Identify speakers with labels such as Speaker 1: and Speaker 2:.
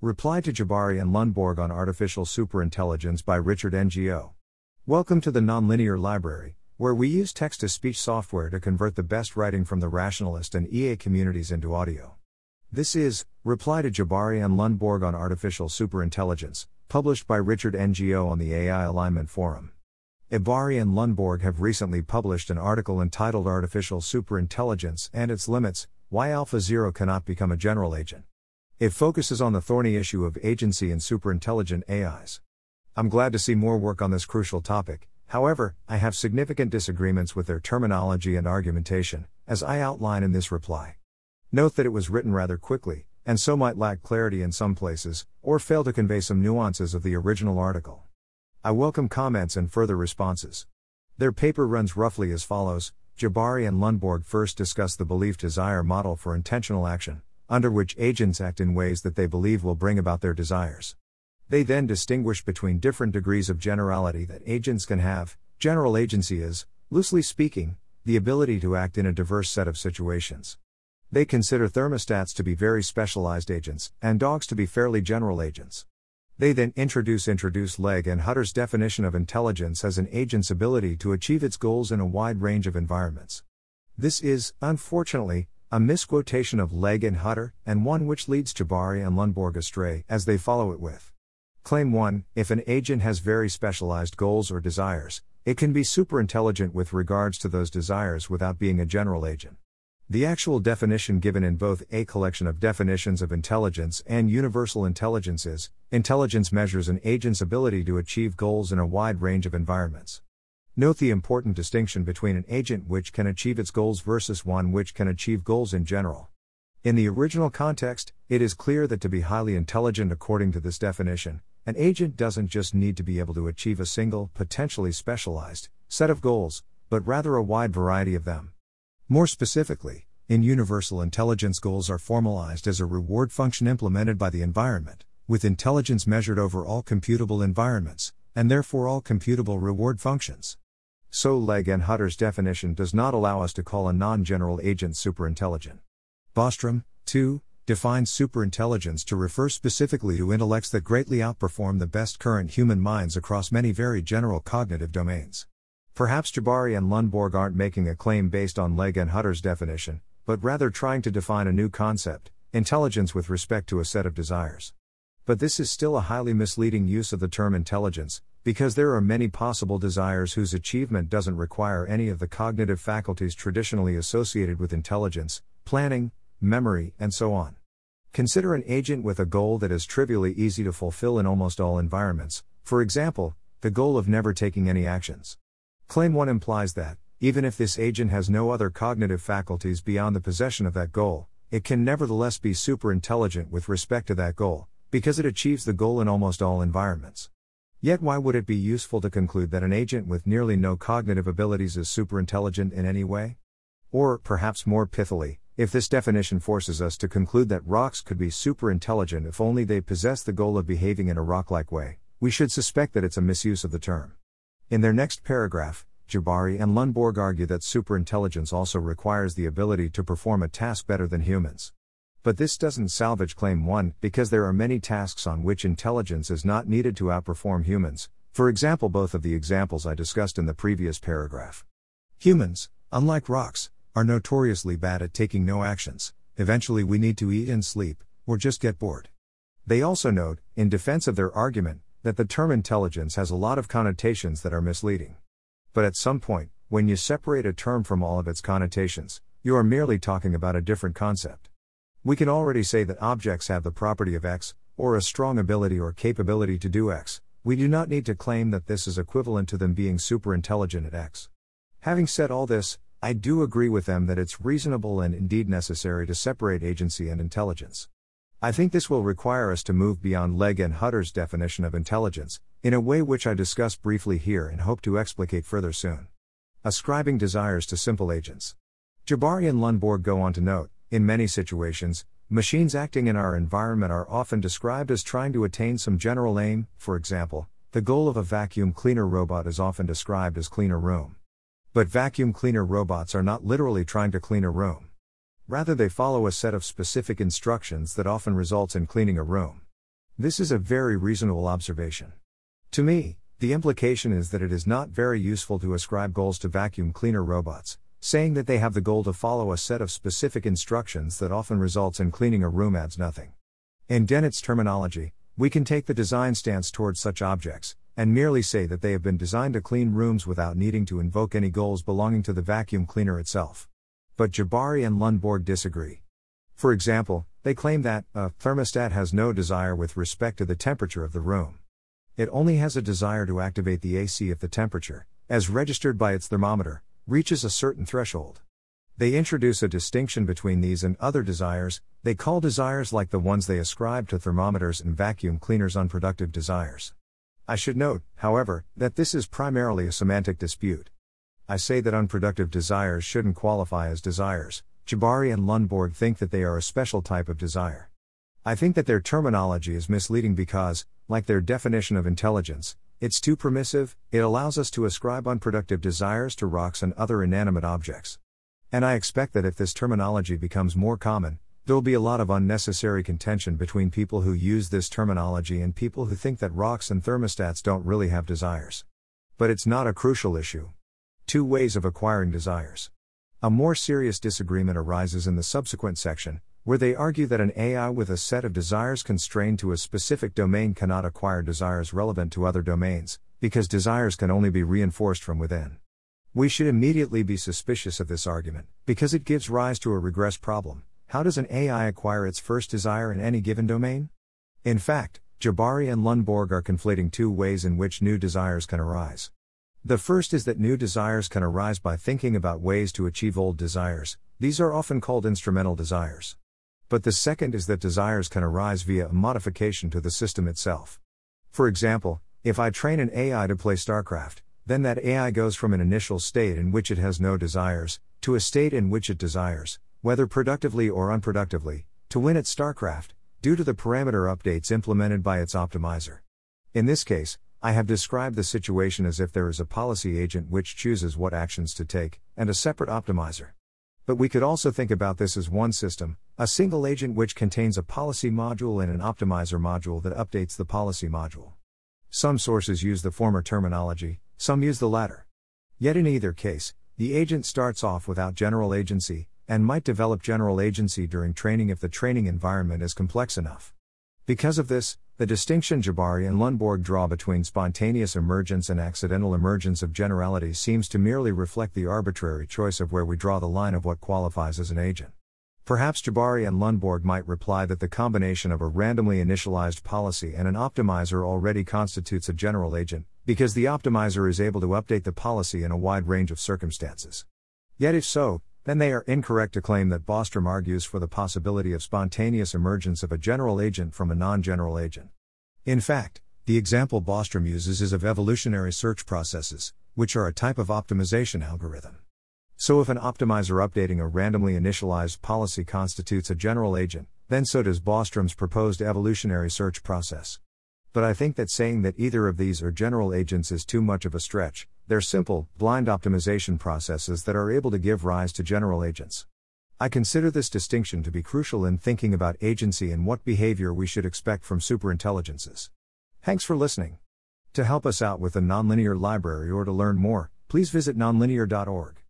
Speaker 1: Reply to Jebari and Lundborg on Artificial Superintelligence by Richard Ngo. Welcome to the Nonlinear Library, where we use text to speech software to convert the best writing from the rationalist and EA communities into audio. This is Reply to Jebari and Lundborg on Artificial Superintelligence, published by Richard Ngo on the AI Alignment Forum. Jebari and Lundborg have recently published an article entitled Artificial Superintelligence and Its Limits Why AlphaZero Cannot Become a General Agent. It focuses on the thorny issue of agency in superintelligent AIs. I'm glad to see more work on this crucial topic, however, I have significant disagreements with their terminology and argumentation, as I outline in this reply. Note that it was written rather quickly, and so might lack clarity in some places, or fail to convey some nuances of the original article. I welcome comments and further responses. Their paper runs roughly as follows Jebari and Lundborg first discuss the belief desire model for intentional action under which agents act in ways that they believe will bring about their desires. They then distinguish between different degrees of generality that agents can have. General agency is, loosely speaking, the ability to act in a diverse set of situations. They consider thermostats to be very specialized agents, and dogs to be fairly general agents. They then introduce introduce Legg and Hutter's definition of intelligence as an agent's ability to achieve its goals in a wide range of environments. This is, unfortunately, a misquotation of Legg and Hutter, and one which leads Jebari and Lundborg astray, as they follow it with. Claim 1 If an agent has very specialized goals or desires, it can be superintelligent with regards to those desires without being a general agent. The actual definition given in both a collection of definitions of intelligence and universal intelligence is intelligence measures an agent's ability to achieve goals in a wide range of environments. Note the important distinction between an agent which can achieve its goals versus one which can achieve goals in general. In the original context, it is clear that to be highly intelligent according to this definition, an agent doesn't just need to be able to achieve a single, potentially specialized, set of goals, but rather a wide variety of them. More specifically, in universal intelligence, goals are formalized as a reward function implemented by the environment, with intelligence measured over all computable environments, and therefore all computable reward functions. So Legg and Hutter's definition does not allow us to call a non-general agent superintelligent. Bostrom, too, defines superintelligence to refer specifically to intellects that greatly outperform the best current human minds across many very general cognitive domains. Perhaps Jebari and Lundborg aren't making a claim based on Legg and Hutter's definition, but rather trying to define a new concept, intelligence with respect to a set of desires. But this is still a highly misleading use of the term intelligence, because there are many possible desires whose achievement doesn't require any of the cognitive faculties traditionally associated with intelligence, planning, memory, and so on. Consider an agent with a goal that is trivially easy to fulfill in almost all environments, for example, the goal of never taking any actions. Claim 1 implies that, even if this agent has no other cognitive faculties beyond the possession of that goal, it can nevertheless be super intelligent with respect to that goal, because it achieves the goal in almost all environments. Yet, why would it be useful to conclude that an agent with nearly no cognitive abilities is superintelligent in any way? Or, perhaps more pithily, if this definition forces us to conclude that rocks could be superintelligent if only they possess the goal of behaving in a rock like way, we should suspect that it's a misuse of the term. In their next paragraph, Jebari and Lundborg argue that superintelligence also requires the ability to perform a task better than humans. But this doesn't salvage claim 1 because there are many tasks on which intelligence is not needed to outperform humans, for example, both of the examples I discussed in the previous paragraph. Humans, unlike rocks, are notoriously bad at taking no actions, eventually, we need to eat and sleep, or just get bored. They also note, in defense of their argument, that the term intelligence has a lot of connotations that are misleading. But at some point, when you separate a term from all of its connotations, you are merely talking about a different concept. We can already say that objects have the property of X, or a strong ability or capability to do X. We do not need to claim that this is equivalent to them being super intelligent at X. Having said all this, I do agree with them that it's reasonable and indeed necessary to separate agency and intelligence. I think this will require us to move beyond Legg and Hutter's definition of intelligence, in a way which I discuss briefly here and hope to explicate further soon. Ascribing desires to simple agents. Jebari and Lundborg go on to note in many situations, machines acting in our environment are often described as trying to attain some general aim, for example, the goal of a vacuum cleaner robot is often described as clean a room. But vacuum cleaner robots are not literally trying to clean a room. Rather, they follow a set of specific instructions that often results in cleaning a room. This is a very reasonable observation. To me, the implication is that it is not very useful to ascribe goals to vacuum cleaner robots, saying that they have the goal to follow a set of specific instructions that often results in cleaning a room adds nothing. In Dennett's terminology, we can take the design stance towards such objects, and merely say that they have been designed to clean rooms without needing to invoke any goals belonging to the vacuum cleaner itself. But Jebari and Lundborg disagree. For example, they claim that a thermostat has no desire with respect to the temperature of the room. It only has a desire to activate the AC if the temperature, as registered by its thermometer, reaches a certain threshold. They introduce a distinction between these and other desires, they call desires like the ones they ascribe to thermometers and vacuum cleaners unproductive desires. I should note, however, that this is primarily a semantic dispute. I say that unproductive desires shouldn't qualify as desires, Jebari and Lundborg think that they are a special type of desire. I think that their terminology is misleading because, like their definition of intelligence, it's too permissive, it allows us to ascribe unproductive desires to rocks and other inanimate objects. And I expect that if this terminology becomes more common, there'll be a lot of unnecessary contention between people who use this terminology and people who think that rocks and thermostats don't really have desires. But it's not a crucial issue. Two ways of acquiring desires. A more serious disagreement arises in the subsequent section, where they argue that an AI with a set of desires constrained to a specific domain cannot acquire desires relevant to other domains, because desires can only be reinforced from within. We should immediately be suspicious of this argument, because it gives rise to a regress problem. How does an AI acquire its first desire in any given domain? In fact, Jebari and Lundborg are conflating two ways in which new desires can arise. The first is that new desires can arise by thinking about ways to achieve old desires, these are often called instrumental desires. But the second is that desires can arise via a modification to the system itself. For example, if I train an AI to play StarCraft, then that AI goes from an initial state in which it has no desires, to a state in which it desires, whether productively or unproductively, to win at StarCraft, due to the parameter updates implemented by its optimizer. In this case, I have described the situation as if there is a policy agent which chooses what actions to take, and a separate optimizer. But we could also think about this as one system, a single agent which contains a policy module and an optimizer module that updates the policy module. Some sources use the former terminology, some use the latter. Yet in either case, the agent starts off without general agency, and might develop general agency during training if the training environment is complex enough. Because of this, the distinction Jebari and Lundborg draw between spontaneous emergence and accidental emergence of generalities seems to merely reflect the arbitrary choice of where we draw the line of what qualifies as an agent. Perhaps Jebari and Lundborg might reply that the combination of a randomly initialized policy and an optimizer already constitutes a general agent, because the optimizer is able to update the policy in a wide range of circumstances. Yet, if so, then they are incorrect to claim that Bostrom argues for the possibility of spontaneous emergence of a general agent from a non general agent. In fact, the example Bostrom uses is of evolutionary search processes, which are a type of optimization algorithm. So, if an optimizer updating a randomly initialized policy constitutes a general agent, then so does Bostrom's proposed evolutionary search process. But I think that saying that either of these are general agents is too much of a stretch, they're simple, blind optimization processes that are able to give rise to general agents. I consider this distinction to be crucial in thinking about agency and what behavior we should expect from superintelligences. Thanks for listening. To help us out with the Nonlinear Library or to learn more, please visit nonlinear.org.